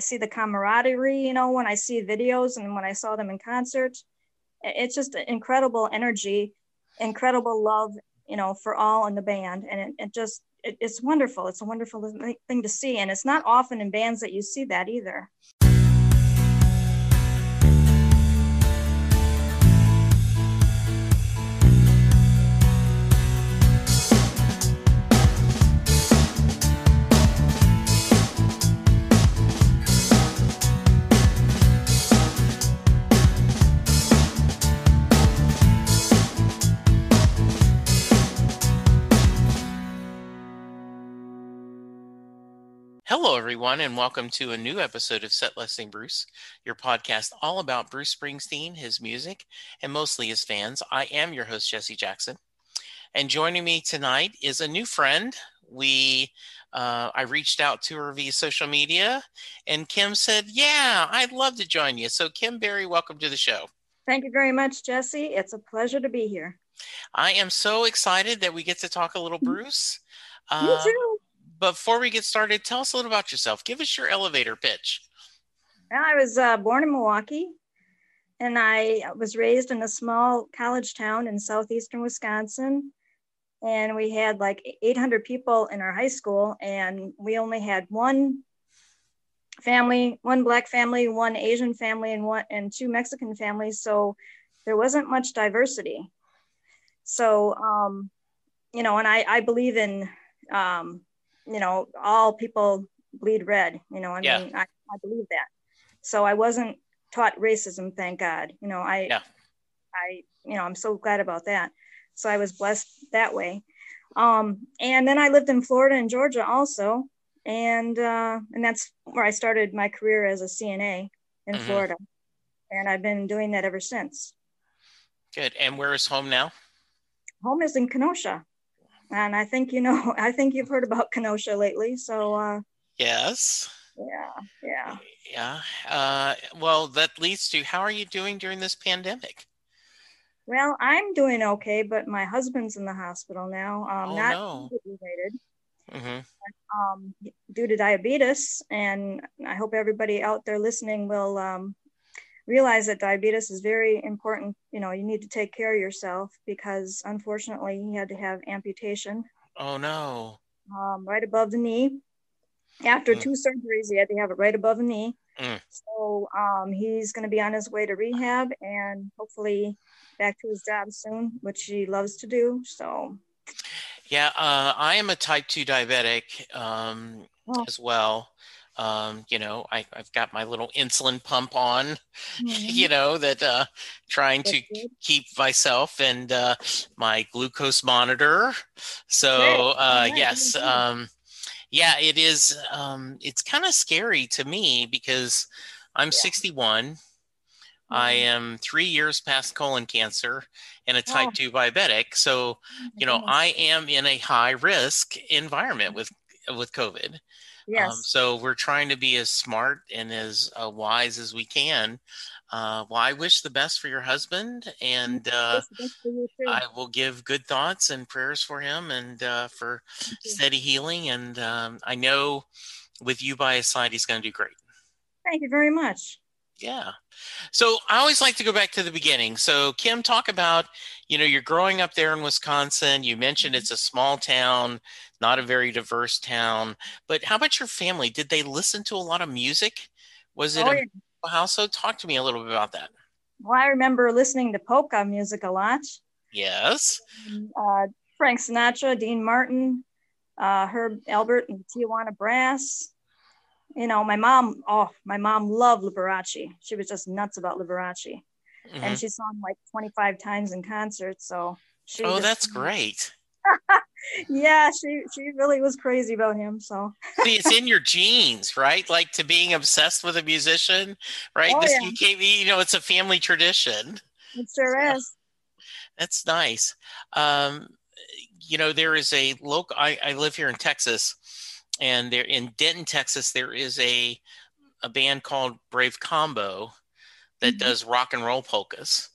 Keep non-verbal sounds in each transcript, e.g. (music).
see the camaraderie, you know, when I see videos and when I saw them in concert. It's just incredible energy, incredible love, you know, for all in the band. And it, it just, it, it's wonderful. It's a wonderful thing to see. And it's not often in bands that you see that either. Hello, everyone, and welcome to a new episode of Set Listing Bruce, your podcast all about Bruce Springsteen, his music, and mostly his fans. I am your host, Jesse Jackson. And joining me tonight is a new friend. We uh, I reached out to her via social media, and Kim said, Yeah, I'd love to join you. So, Kim Berry, welcome to the show. Thank you very much, Jesse. It's a pleasure to be here. I am so excited that we get to talk a little mm-hmm. Bruce. Uh, Me too before we get started, tell us a little about yourself. Give us your elevator pitch. I was uh, born in Milwaukee, and I was raised in a small college town in southeastern Wisconsin. And we had like 800 people in our high school, and we only had one family, one black family, one Asian family, and one and two Mexican families. So there wasn't much diversity. So, um, you know, and I, I believe in um, you know, all people bleed red. You know, I yeah. mean, I, I believe that. So I wasn't taught racism, thank God. You know, I, yeah. I, you know, I'm so glad about that. So I was blessed that way. Um, and then I lived in Florida and Georgia also, and uh, and that's where I started my career as a CNA in mm-hmm. Florida, and I've been doing that ever since. Good. And where is home now? Home is in Kenosha and I think you know, (laughs) I think you've heard about Kenosha lately. So uh, yes, yeah, yeah, yeah. Uh, well, that leads to how are you doing during this pandemic? Well, I'm doing okay, but my husband's in the hospital now. Um, oh, not no. related. Mm-hmm. Um, due to diabetes, and I hope everybody out there listening will um, realize that diabetes is very important. You know, you need to take care of yourself because unfortunately he had to have amputation. Oh no. Um, right above the knee. After mm. two surgeries, he had to have it right above the knee. Mm. So um, he's going to be on his way to rehab and hopefully back to his job soon, which he loves to do. So, yeah, uh, I am a type 2 diabetic um, oh. as well. Um, you know, I, have got my little insulin pump on, (laughs) mm-hmm. you know, that uh, trying to keep myself and uh, my glucose monitor. So, uh, yes, um, yeah, it is. Um, it's kind of scary to me because I'm yeah. 61. I mm-hmm. am three years past colon cancer and a type oh. 2 diabetic. So, oh you know, I am in a high risk environment with with COVID. Um, yes. Um, so we're trying to be as smart and as uh, wise as we can. Uh, well, I wish the best for your husband, and uh, I will give good thoughts and prayers for him and uh, for steady healing. And um, I know with you by his side, he's going to do great. Thank you very much. Yeah. So I always like to go back to the beginning. So Kim, talk about, you know, you're growing up there in Wisconsin. You mentioned mm-hmm. it's a small town, not a very diverse town. But how about your family? Did they listen to a lot of music? Was it oh, a yeah. household? Talk to me a little bit about that. Well, I remember listening to polka music a lot. Yes. Uh, Frank Sinatra, Dean Martin, uh, Herb Alpert, and Tijuana Brass you know, my mom, oh, my mom loved Liberace. She was just nuts about Liberace. Mm-hmm. And she saw him like 25 times in concert. So she Oh, just, that's great. (laughs) yeah, she she really was crazy about him. So see, it's in your genes, right? Like to being obsessed with a musician, right? Oh, this yeah. you, came, you know, it's a family tradition. It sure so, is. That's nice. Um, you know, there is a local. I, I live here in Texas, and there in Denton, Texas, there is a a band called Brave Combo that mm-hmm. does rock and roll polkas.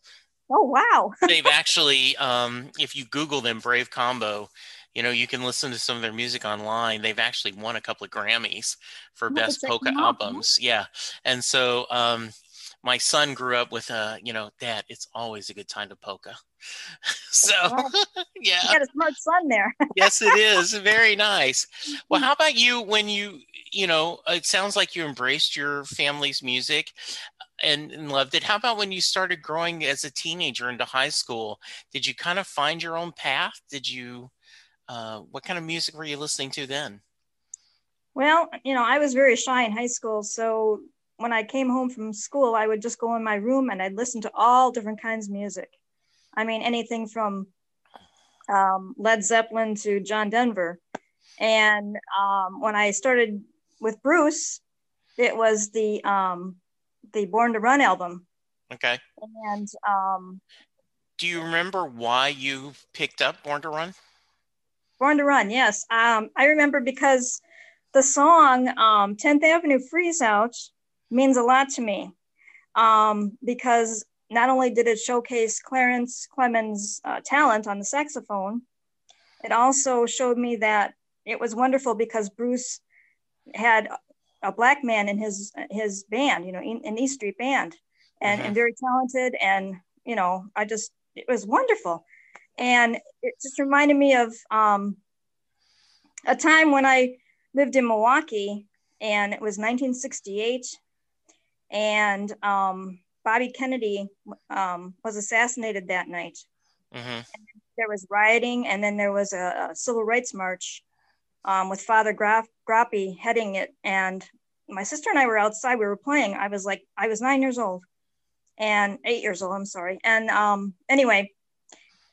Oh wow! (laughs) They've actually, um, if you Google them, Brave Combo, you know, you can listen to some of their music online. They've actually won a couple of Grammys for best polka albums. Yeah. And so um, my son grew up with a, you know, dad, it's always a good time to polka. (laughs) so (laughs) yeah. You got a smart son there. (laughs) yes, it is. Very nice. Well, mm-hmm. how about you when you, you know, it sounds like you embraced your family's music uh, and, and loved it. How about when you started growing as a teenager into high school? Did you kind of find your own path? Did you uh, what kind of music were you listening to then? Well, you know, I was very shy in high school. So when I came home from school, I would just go in my room and I'd listen to all different kinds of music. I mean, anything from um, Led Zeppelin to John Denver. And um, when I started with Bruce, it was the um, the Born to Run album. Okay. And um, do you remember why you picked up Born to Run? Born to Run, yes. Um, I remember because the song um, 10th Avenue Freeze Out means a lot to me um, because not only did it showcase Clarence Clemons' uh, talent on the saxophone, it also showed me that it was wonderful because Bruce had a black man in his his band, you know, in, in East Street Band, and, mm-hmm. and very talented. And you know, I just it was wonderful and it just reminded me of um, a time when I lived in Milwaukee, and it was 1968, and um, Bobby Kennedy um, was assassinated that night. Mm-hmm. There was rioting, and then there was a, a civil rights march um, with Father Graf- Groppi heading it. And my sister and I were outside. We were playing. I was like, I was nine years old, and eight years old. I'm sorry. And um, anyway,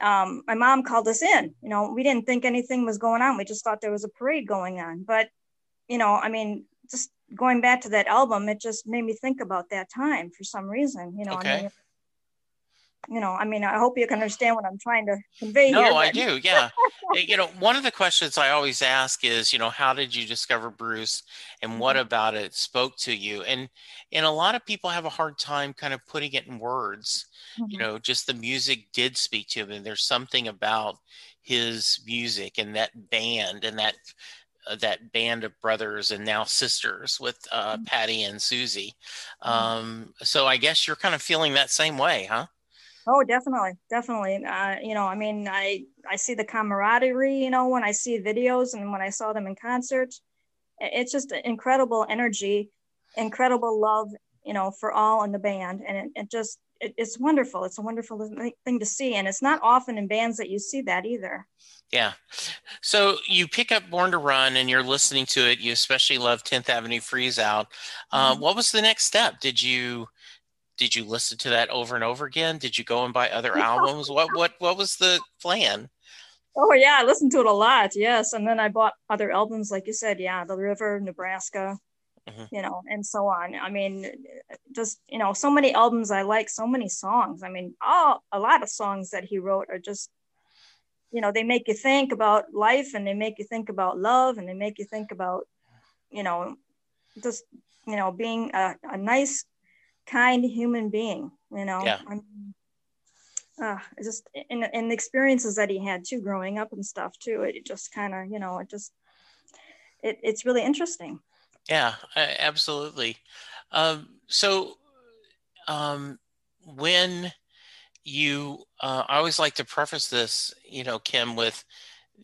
um, my mom called us in. You know, we didn't think anything was going on. We just thought there was a parade going on. But, you know, I mean, just going back to that album, it just made me think about that time for some reason. You know, okay. I mean, you know, I mean, I hope you can understand what I'm trying to convey no, here. I do. Yeah. you know, one of the questions I always ask is, you know, how did you discover Bruce and what mm-hmm. about it spoke to you? And and a lot of people have a hard time kind of putting it in words. Mm-hmm. You know, just the music did speak to him and there's something about his music and that band and that uh, that band of brothers and now sisters with uh, mm-hmm. Patty and Susie. Mm-hmm. Um, so I guess you're kind of feeling that same way, huh? Oh, definitely, definitely. Uh, you know, I mean, I I see the camaraderie. You know, when I see videos and when I saw them in concert, it's just incredible energy, incredible love. You know, for all in the band, and it, it just it, it's wonderful. It's a wonderful thing to see, and it's not often in bands that you see that either. Yeah. So you pick up Born to Run and you're listening to it. You especially love 10th Avenue Freeze Out. Uh, mm-hmm. What was the next step? Did you did you listen to that over and over again? Did you go and buy other albums? What what what was the plan? Oh yeah, I listened to it a lot. Yes, and then I bought other albums, like you said. Yeah, The River, Nebraska, mm-hmm. you know, and so on. I mean, just you know, so many albums I like, so many songs. I mean, all a lot of songs that he wrote are just, you know, they make you think about life, and they make you think about love, and they make you think about, you know, just you know, being a, a nice kind human being, you know. Yeah. I mean, uh, just in, in the experiences that he had too growing up and stuff too it just kind of you know it just it, it's really interesting yeah absolutely. Um, so um, when you uh, i always like to preface this you know kim with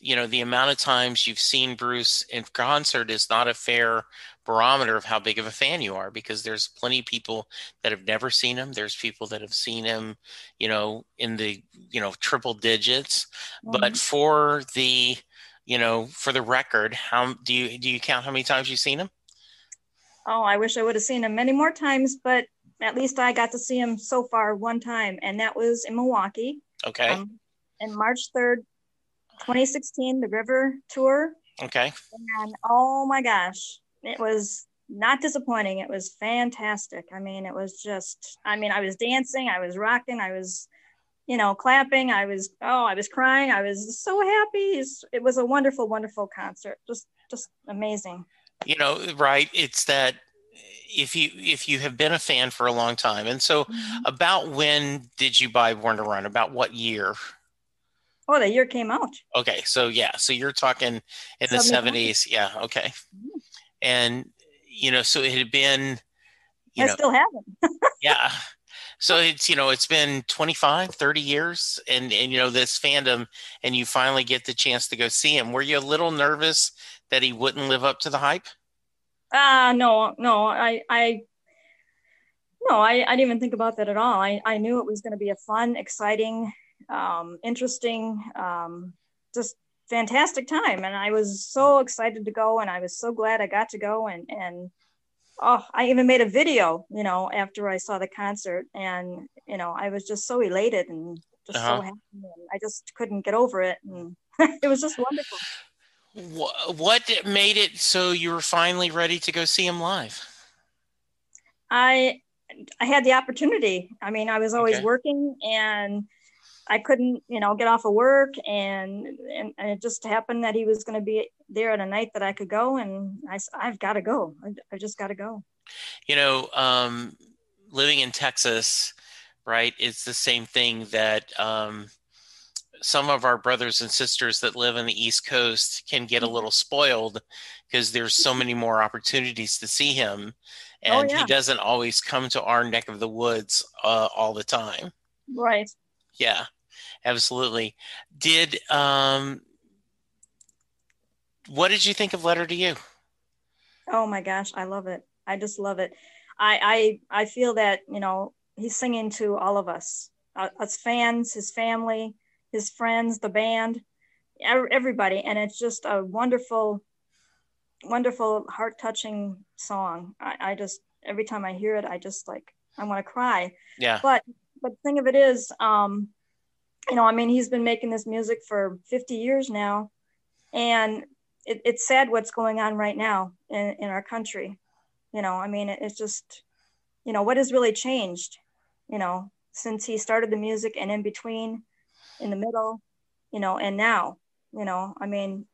you know the amount of times you've seen bruce in concert is not a fair barometer of how big of a fan you are because there's plenty of people that have never seen him. There's people that have seen him you know in the you know triple digits. Mm-hmm. but for the you know for the record how do you do you count how many times you've seen him oh i wish i would have seen him many more times but at least i got to see him so far one time and that was in milwaukee okay um, in march 3rd 2016 the river tour okay and oh my gosh it was not disappointing. It was fantastic. I mean, it was just, I mean, I was dancing, I was rocking, I was, you know, clapping. I was, oh, I was crying. I was so happy. It was a wonderful, wonderful concert. Just, just amazing. You know, right. It's that if you, if you have been a fan for a long time. And so mm-hmm. about when did you buy Born to Run? About what year? Oh, the year came out. Okay, so yeah, so you're talking in the 70s. Yeah, okay. Mm-hmm. And you know, so it had been you I know, still haven't. (laughs) yeah. So it's you know, it's been 25, 30 years and and you know, this fandom and you finally get the chance to go see him. Were you a little nervous that he wouldn't live up to the hype? Uh no, no. I I no, I, I didn't even think about that at all. I, I knew it was going to be a fun, exciting, um, interesting, um, just fantastic time. And I was so excited to go and I was so glad I got to go. And, and, oh, I even made a video, you know, after I saw the concert and, you know, I was just so elated and just uh-huh. so happy. And I just couldn't get over it. And (laughs) it was just wonderful. What made it so you were finally ready to go see him live? I I had the opportunity. I mean, I was always okay. working and I couldn't, you know, get off of work and, and, and it just happened that he was going to be there at a night that I could go. And I, I've got to go. I, I just got to go. You know, um, living in Texas, right. It's the same thing that, um, some of our brothers and sisters that live on the East Coast can get a mm-hmm. little spoiled because there's so many more opportunities to see him. Oh, and oh, yeah. he doesn't always come to our neck of the woods uh, all the time. Right. Yeah, absolutely. Did um, what did you think of Letter to You? Oh my gosh, I love it. I just love it. I I I feel that you know he's singing to all of us, uh, us fans, his family, his friends, the band, everybody, and it's just a wonderful wonderful, heart touching song. I, I just every time I hear it, I just like I want to cry. Yeah. But but the thing of it is, um, you know, I mean, he's been making this music for 50 years now, and it, it's sad what's going on right now in, in our country. You know, I mean, it, it's just, you know, what has really changed, you know, since he started the music and in between, in the middle, you know, and now, you know, I mean,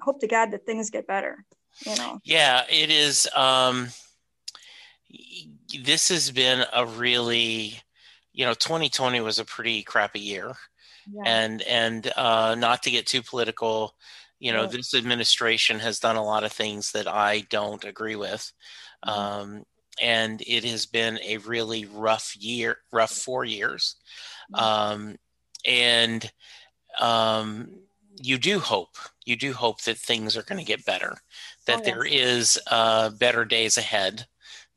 hope to God that things get better. You know. Yeah, it is. Um, this has been a really, you know, 2020 was a pretty crappy year, yeah. and and uh, not to get too political, you know, this administration has done a lot of things that I don't agree with. Mm-hmm. Um, and it has been a really rough year, rough four years. Mm-hmm. Um, and um, you do hope you do hope that things are going to get better that oh, yes. there is uh, better days ahead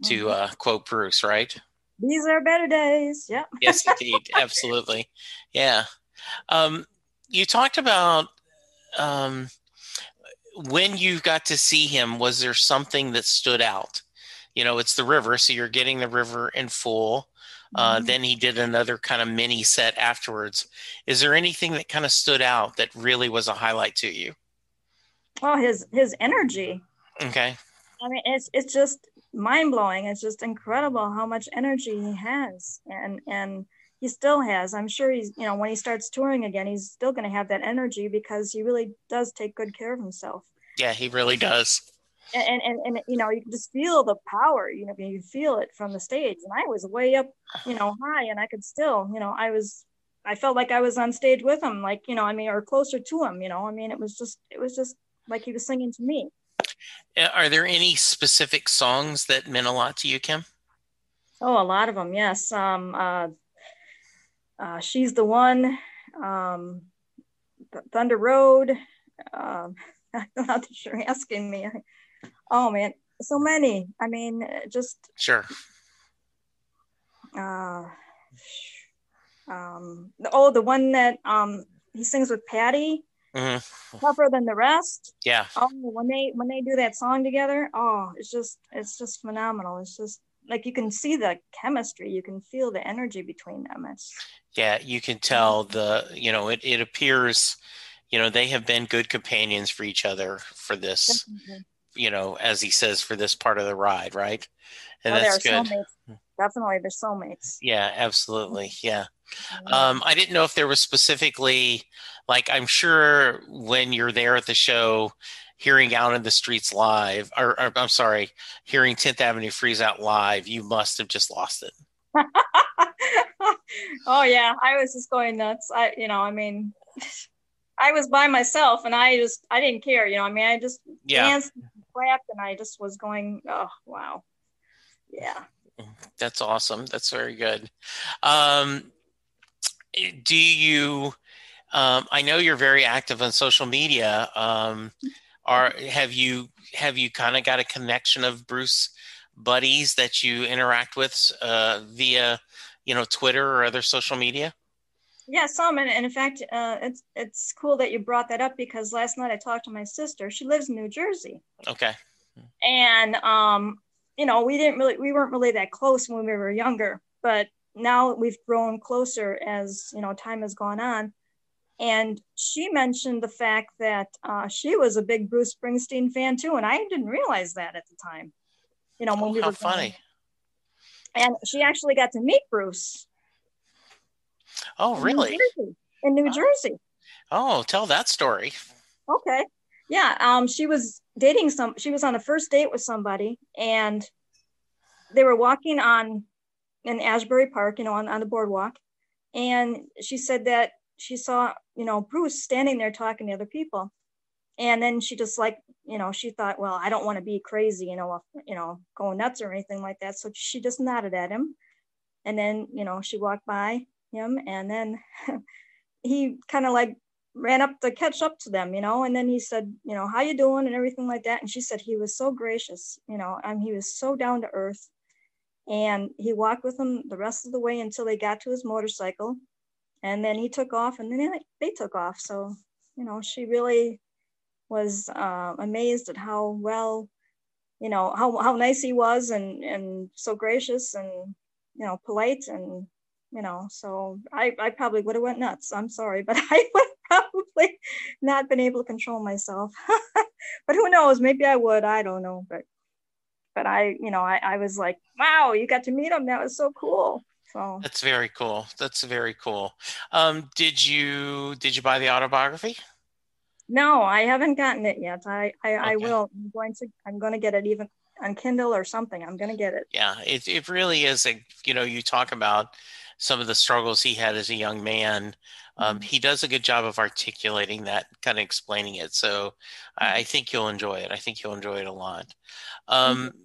to mm-hmm. uh, quote bruce right? These are better days yeah yes (laughs) indeed absolutely. Yeah. Um, you talked about um, when you got to see him was there something that stood out? You know it's the river so you're getting the river in full uh, mm-hmm. Then he did another kind of mini set afterwards. Is there anything that kind of stood out that really was a highlight to you? Oh, his his energy. Okay. I mean, it's it's just mind blowing. It's just incredible how much energy he has, and and he still has. I'm sure he's you know when he starts touring again, he's still going to have that energy because he really does take good care of himself. Yeah, he really does and, and and you know you can just feel the power you know you feel it from the stage. And i was way up you know high and i could still you know i was i felt like i was on stage with him like you know i mean or closer to him you know. I mean it was just it was just like he was singing to me. Uh, are there any specific songs that meant a lot to you kim? Oh a lot of them yes. Um uh, uh she's the one um thunder road um (laughs) I'm not sure you're asking me. Oh man, so many. I mean, just sure. Uh, um, oh, the one that um he sings with patty mm-hmm. tougher than the rest. Yeah. Oh, when they when they do that song together, oh, it's just it's just phenomenal. It's just like you can see the chemistry, you can feel the energy between them. It's yeah, you can tell the you know it it appears you know they have been good companions for each other for this Definitely you know, as he says, for this part of the ride, right? And oh, that's good. Soulmates. Definitely, they're soulmates. Yeah, absolutely. Yeah. Um, I didn't know if there was specifically, like, I'm sure when you're there at the show, hearing out in the streets live, or, or I'm sorry, hearing 10th Avenue Freeze Out live, you must have just lost it. (laughs) oh yeah, I was just going nuts. I, you know, I mean, (laughs) I was by myself and I just I didn't care, you know. I mean, I just yeah. danced, and I just was going, oh wow, yeah. That's awesome. That's very good. Um, do you? Um, I know you're very active on social media. Um, are have you have you kind of got a connection of Bruce buddies that you interact with uh, via you know Twitter or other social media? Yeah, some, and, and in fact, uh, it's it's cool that you brought that up because last night I talked to my sister. She lives in New Jersey. Okay. And um, you know, we didn't really, we weren't really that close when we were younger, but now we've grown closer as you know time has gone on. And she mentioned the fact that uh, she was a big Bruce Springsteen fan too, and I didn't realize that at the time. You know, when oh, we how were funny. And she actually got to meet Bruce Oh, really? New Jersey, in New Jersey. Oh, tell that story. Okay. Yeah. Um, she was dating some. She was on a first date with somebody, and they were walking on in Asbury Park, you know, on, on the boardwalk, and she said that she saw, you know, Bruce standing there talking to other people, and then she just like, you know, she thought, well, I don't want to be crazy, you know, you know, going nuts or anything like that. So she just nodded at him, and then, you know, she walked by, him and then (laughs) he kind of like ran up to catch up to them you know and then he said you know how you doing? and everything like that and she said he was so gracious you know and he was so down to earth and he walked with them the rest of the way until they got to his motorcycle and then he took off and then they took off so you know she really was uh, amazed at how well you know how, how nice he was and and so gracious and you know polite and you know so i i probably would have went nuts i'm sorry (laughs) but i would probably not been able to control myself. (laughs) But who knows maybe i would i don't know but but i you know I, I was like wow you got to meet him that was so cool. So that's very cool that's very cool. Um did you did you buy the autobiography? No i haven't gotten it yet i i, okay. I will i'm going to i'm going to get it even on kindle or something i'm going to get it. Yeah it, it really is a you know you talk about some of the struggles he had as a young man. Um, mm-hmm. he does a good job of articulating that, kind of explaining it. So I, I think you'll enjoy it. I think you'll enjoy it a lot. Um, mm-hmm.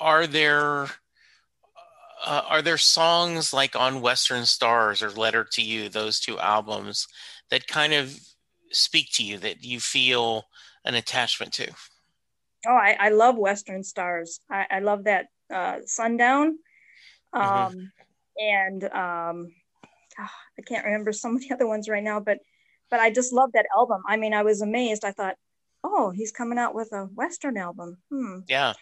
Are there uh, are there songs like on Western Stars or Letter to You, those two albums, that kind of speak to you that you feel an attachment to? Oh, I, I love Western Stars. I, I love that uh, Sundown. Mm-hmm. Um, mm-hmm and um, oh, I can't remember some of the other ones right now, but but I just love that album. I mean, I was amazed. I thought, oh, he's coming out with a Western album. Hmm. Yeah.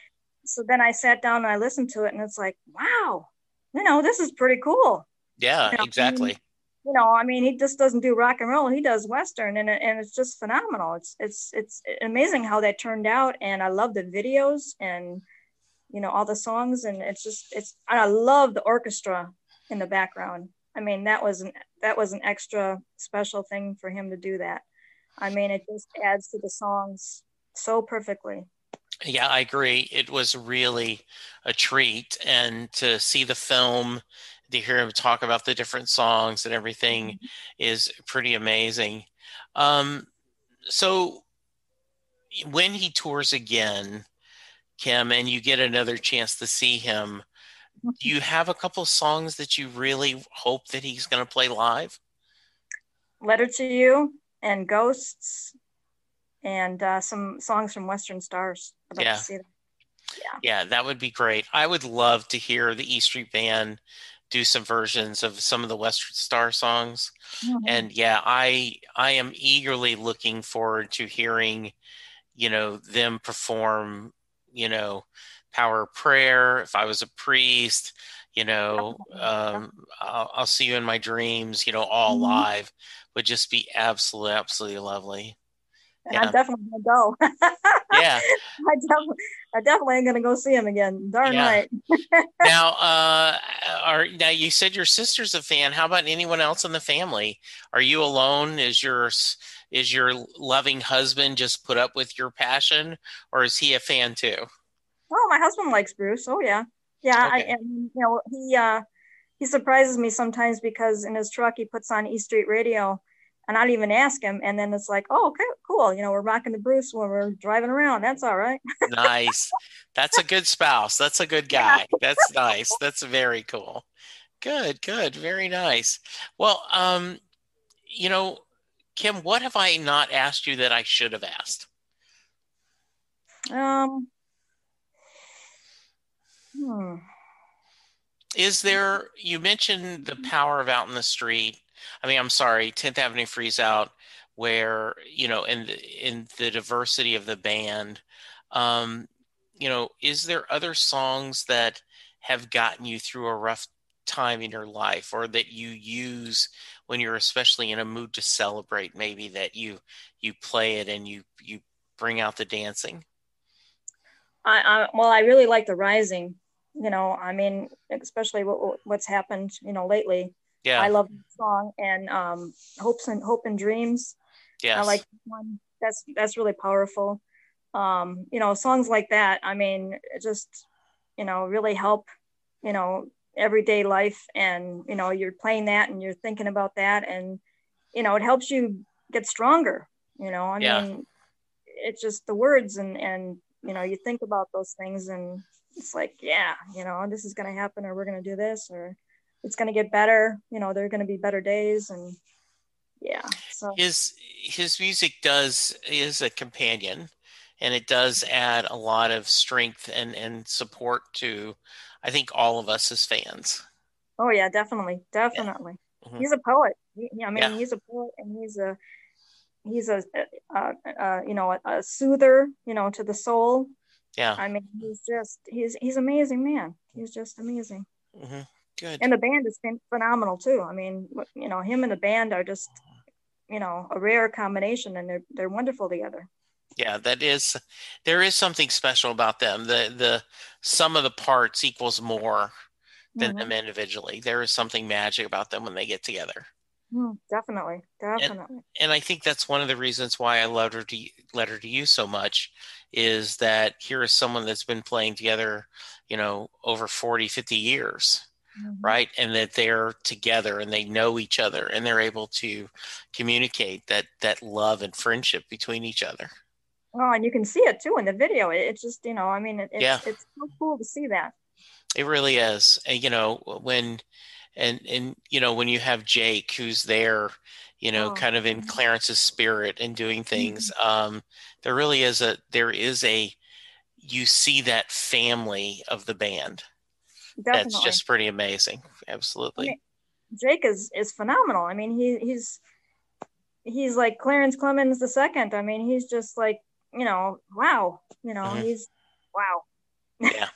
So then I sat down and I listened to it, and it's like, wow, you know, this is pretty cool. Yeah, you know, exactly. Mean, you know, I mean, he just doesn't do rock and roll; he does Western, and and it's just phenomenal. It's it's it's amazing how that turned out, and I love the videos and you know all the songs, and it's just it's. I love the orchestra in the background. I mean, that was an that was an extra special thing for him to do that. I mean, it just adds to the songs so perfectly. Yeah, I agree. It was really a treat, and to see the film, to hear him talk about the different songs and everything, mm-hmm. is pretty amazing. Um, so, when he tours again, Kim, and you get another chance to see him, do you have a couple songs that you really hope that he's going to play live? Letter to You and Ghosts and uh, some songs from Western Stars. I'd yeah. yeah. Yeah, that would be great. I would love to hear the E Street Band do some versions of some of the Western Star songs. Mm-hmm. And yeah, I I am eagerly looking forward to hearing, you know, them perform, you know, power of prayer, if I was a priest, you know, um, I'll, I'll, see you in my dreams, you know, all mm-hmm. live would just be absolutely, absolutely lovely. Yeah. I'm definitely gonna go. (laughs) yeah, I definitely, I definitely am gonna go see him again. Darn yeah. right. (laughs) now, uh, are now you said your sister's a fan. How about anyone else in the family? Are you alone? Is your is your loving husband just put up with your passion, or is he a fan too? Oh, my husband likes Bruce. Oh yeah, yeah. Okay. I and you know he uh, he surprises me sometimes because in his truck he puts on E Street Radio, and I'd even ask him, and then it's like, oh, okay, cool. You know, we're rocking the Bruce when we're driving around. That's all right. (laughs) nice. That's a good spouse. That's a good guy. That's nice. That's very cool. Good, good, very nice. Well, um, you know, Kim, what have I not asked you that I should have asked? Um. Hmm. Is there? You mentioned the power of out in the street. I mean, I'm sorry, 10th Avenue Freeze Out, where you know, in the, in the diversity of the band. Um, you know, is there other songs that have gotten you through a rough time in your life or that you use when you're especially in a mood to celebrate maybe that you you play it and you you bring out the dancing I, I well i really like the rising you know i mean especially what, what's happened you know lately. Yeah. I love the song and um hopes and hope and dreams. Yeah i like one. That's that's really powerful. Um you know songs like that i mean just you know really help you know everyday life and you know you're playing that and you're thinking about that and you know it helps you get stronger you know. I yeah. mean it's just the words and and you know you think about those things and it's like yeah you know this is going to happen or we're going to do this or it's going to get better you know there are going to be better days and yeah so his his music does is a companion and it does add a lot of strength and and support to I think all of us as fans. Oh yeah, definitely, definitely. Yeah. Mm-hmm. He's a poet. He, I mean, yeah. he's a poet, and he's a he's a, a, a you know a, a, soother, you know, to the soul. Yeah. I mean, he's just he's he's amazing man. He's just amazing. Mm-hmm. Good. And the band has been phenomenal too. I mean, you know, him and the band are just you know a rare combination, and they're they're wonderful together yeah that is there is something special about them the the sum of the parts equals more than mm-hmm. them individually there is something magic about them when they get together mm, definitely definitely and, and, i think that's one of the reasons why i loved her to letter to you so much is that here is someone that's been playing together you know over 40 50 years mm-hmm. right and that they're together and they know each other and they're able to communicate that that love and friendship between each other Oh, and you can see it too in the video. It's just, you know, I mean, it's, yeah. it's so cool to see that. It really is. And, you know, when, and, and, you know, when you have Jake who's there, you know, oh. kind of in. Clarence's spirit and doing things, mm-hmm. um, there really is a, there is a, you see that family of the band. Definitely. That's just pretty amazing. Absolutely. I mean, Jake is, is phenomenal. I mean, he, he's, he's like Clarence Clemons the second. I mean, he's just like you know, wow, you know, mm-hmm. he's wow. yeah.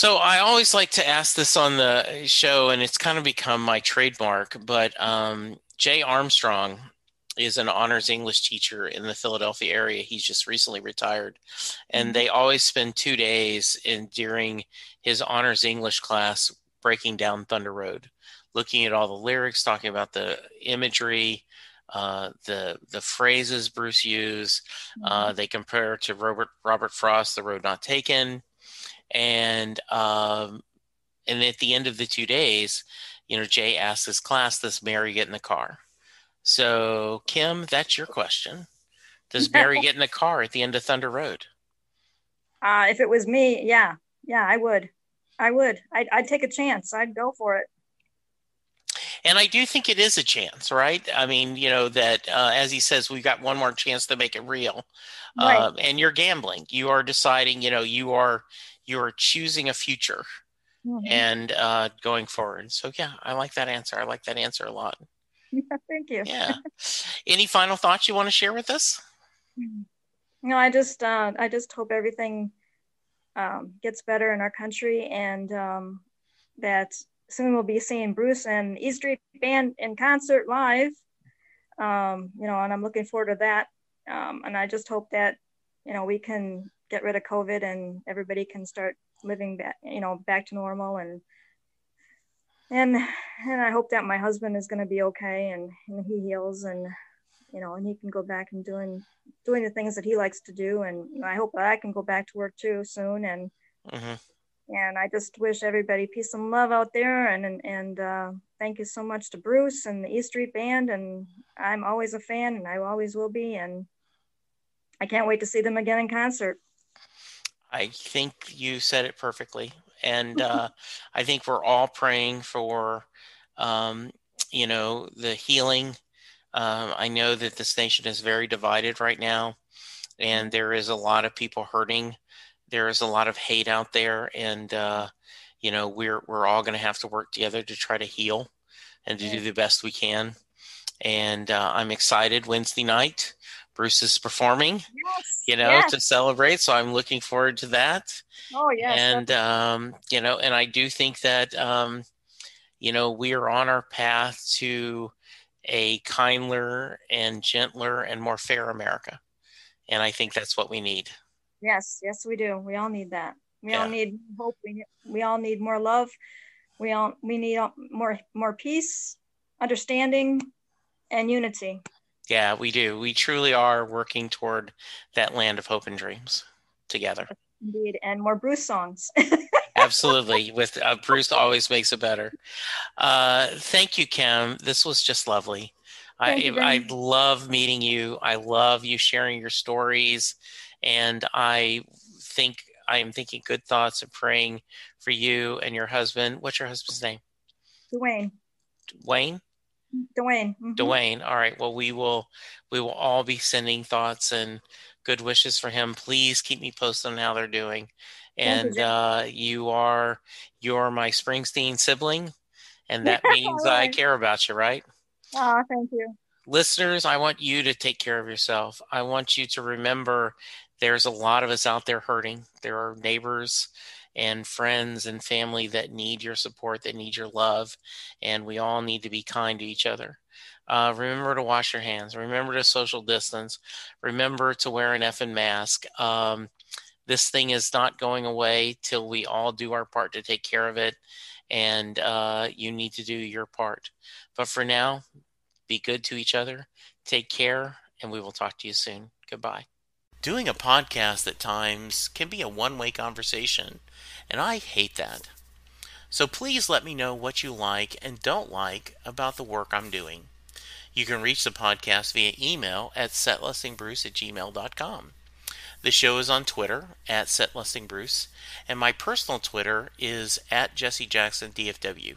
So I always like to ask this on the show, and it's kind of become my trademark. But um, Jay Armstrong is an honors English teacher in the Philadelphia area. He's just recently retired, and mm-hmm. they always spend two days in during his honors English class breaking down Thunder Road, looking at all the lyrics, talking about the imagery, uh, the the phrases Bruce used. Uh, mm-hmm. they compare to Robert Robert Frost, "The Road Not Taken," and um, and at the end of the two days, you know, Jay asks his class, "Does Mary get in the car?" So, Kim, that's your question. Does Mary (laughs) get in the car at the end of Thunder Road? Uh, if it was me, yeah, yeah, I would. I would. I'd, I'd take a chance. I'd go for it and I do think it is a chance, right? I mean, you know that uh, as he says, we've got one more chance to make it real, right. uh, and you're gambling. You are deciding. You know, you are you are choosing a future mm-hmm. and uh, going forward. So yeah, I like that answer. I like that answer a lot. (laughs) Thank you. Yeah. Any final thoughts you want to share with us? No, I just uh, I just hope everything um, gets better in our country and um, that soon we'll be seeing Bruce and E Street Band in concert live. Um, you know, and I'm looking forward to that. Um, and I just hope that you know we can get rid of COVID and everybody can start living back, you know, back to normal and and and I hope that my husband is going to be okay and, and he heals and you know and he can go back and doing doing the things that he likes to do and I hope that I can go back to work too soon and mm-hmm And I just wish everybody peace and love out there. And and, and uh, thank you so much to Bruce and the E Street Band. And I'm always a fan, and I always will be. And I can't wait to see them again in concert. I think you said it perfectly, and uh, I think we're all praying for, um, you know, the healing. Um, I know that this nation is very divided right now, and there is a lot of people hurting. There is a lot of hate out there, and uh, you know, we're we're all going to have to work together to try to heal and to do the best we can. And uh, I'm excited Wednesday night. Bruce is performing, Yes. you know, yes. to celebrate. So I'm looking forward to that. Oh yes. and um, you know, and I do think that um, you know we are on our path to a kinder and gentler and more fair America, and I think that's what we need. Yes, yes, we do. We all need that. We all need hope. We, we all need more love. We all we need more more peace, understanding, and unity. Yeah, we do. We truly are working toward that land of hope and dreams together. Indeed, and more Bruce songs. (laughs) Absolutely. With uh, Bruce, always makes it better. Uh, thank you, Kim. This was just lovely. Thank I I love meeting you. I love you sharing your stories, and I think I am thinking good thoughts and praying for you and your husband. What's your husband's name? Dwayne, Wayne. Dwayne, mhm. Dwayne. All right. Well, we will we will all be sending thoughts and good wishes for him. Please keep me posted on how they're doing. Thank you, And uh, you are you're my Springsteen sibling, and that (laughs) means I care about you, right? Oh, thank you. Listeners, I want you to take care of yourself. I want you to remember there's a lot of us out there hurting. There are neighbors and friends and family that need your support, that need your love, and we all need to be kind to each other. Uh, remember to wash your hands. Remember to social distance. Remember to wear an effing mask. Um, this thing is not going away till we all do our part to take care of it, and uh, you need to do your part. But for now, be good to each other. Take care, and we will talk to you soon. Goodbye. Doing a podcast at times can be a one way conversation, and I hate that. So please let me know what you like and don't like about the work I'm doing. You can reach the podcast via email at setlistingbruce at gmail.com. The show is on Twitter at setlistingbruce, and my personal Twitter is at jessejacksondfw. DFW.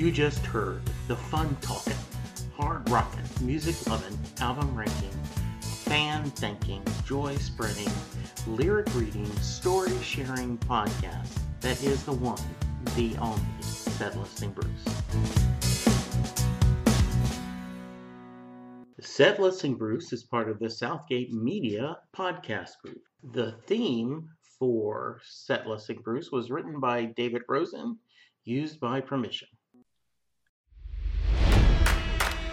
You just heard the fun talking, hard rocking, music loving, album ranking, fan thinking, joy spreading, lyric reading, story sharing podcast that is the one, the only, Set Listing Bruce. Set Listing Bruce is part of the Southgate Media podcast group. The theme for Set Listing Bruce was written by David Rosen, used by permission.